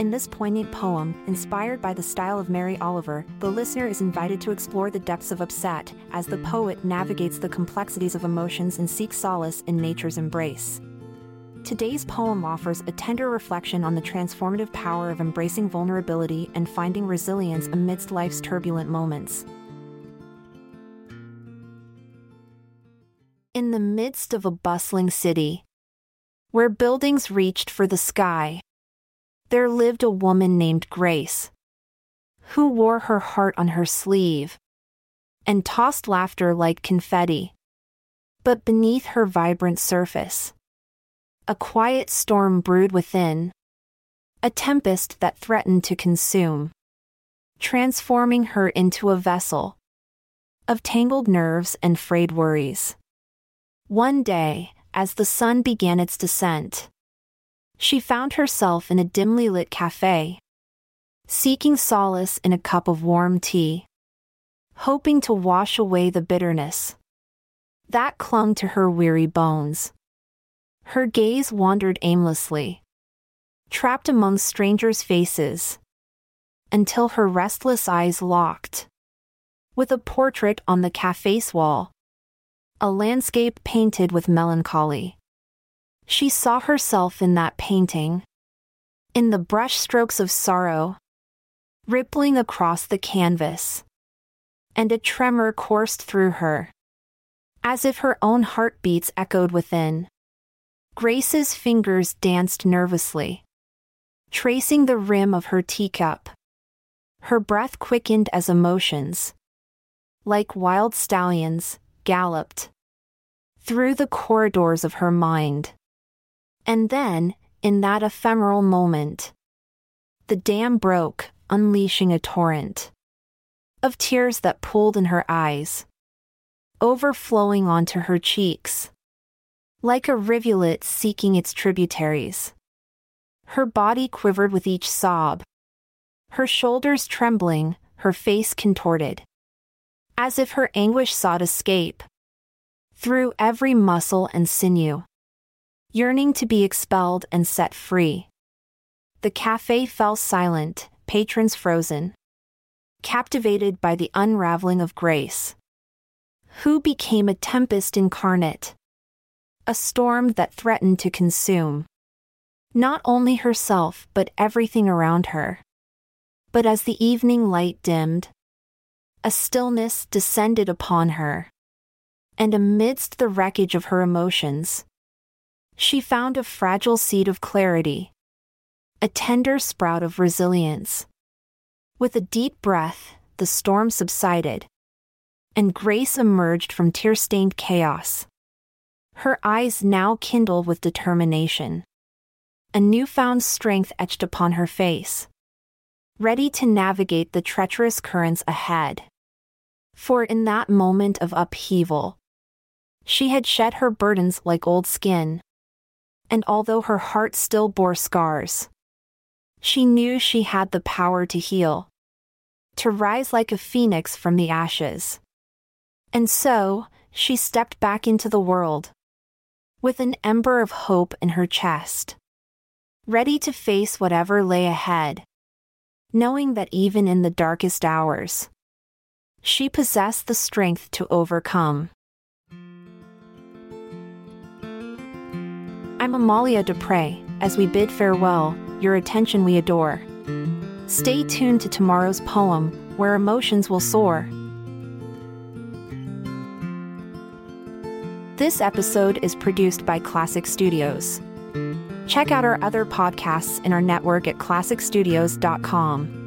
In this poignant poem, inspired by the style of Mary Oliver, the listener is invited to explore the depths of upset as the poet navigates the complexities of emotions and seeks solace in nature's embrace. Today's poem offers a tender reflection on the transformative power of embracing vulnerability and finding resilience amidst life's turbulent moments. In the midst of a bustling city, where buildings reached for the sky, there lived a woman named Grace, who wore her heart on her sleeve and tossed laughter like confetti. But beneath her vibrant surface, a quiet storm brewed within, a tempest that threatened to consume, transforming her into a vessel of tangled nerves and frayed worries. One day, as the sun began its descent, she found herself in a dimly lit cafe, seeking solace in a cup of warm tea, hoping to wash away the bitterness that clung to her weary bones. Her gaze wandered aimlessly, trapped among strangers' faces, until her restless eyes locked with a portrait on the cafe's wall, a landscape painted with melancholy. She saw herself in that painting. In the brushstrokes of sorrow, rippling across the canvas. And a tremor coursed through her. As if her own heartbeats echoed within. Grace's fingers danced nervously, tracing the rim of her teacup. Her breath quickened as emotions, like wild stallions, galloped through the corridors of her mind. And then, in that ephemeral moment, the dam broke, unleashing a torrent of tears that pooled in her eyes, overflowing onto her cheeks, like a rivulet seeking its tributaries. Her body quivered with each sob, her shoulders trembling, her face contorted, as if her anguish sought escape. Through every muscle and sinew yearning to be expelled and set free. The cafe fell silent, patrons frozen, captivated by the unraveling of grace. Who became a tempest incarnate? A storm that threatened to consume not only herself but everything around her. But as the evening light dimmed, a stillness descended upon her. And amidst the wreckage of her emotions, she found a fragile seed of clarity, a tender sprout of resilience. With a deep breath, the storm subsided, and Grace emerged from tear stained chaos. Her eyes now kindled with determination. A newfound strength etched upon her face, ready to navigate the treacherous currents ahead. For in that moment of upheaval, she had shed her burdens like old skin, and although her heart still bore scars, she knew she had the power to heal, to rise like a phoenix from the ashes. And so, she stepped back into the world, with an ember of hope in her chest, ready to face whatever lay ahead, knowing that even in the darkest hours, she possessed the strength to overcome. I'm Amalia Dupre. As we bid farewell, your attention we adore. Stay tuned to tomorrow's poem, where emotions will soar. This episode is produced by Klassic Studios. Check out our other podcasts in our network at klassicstudios.com.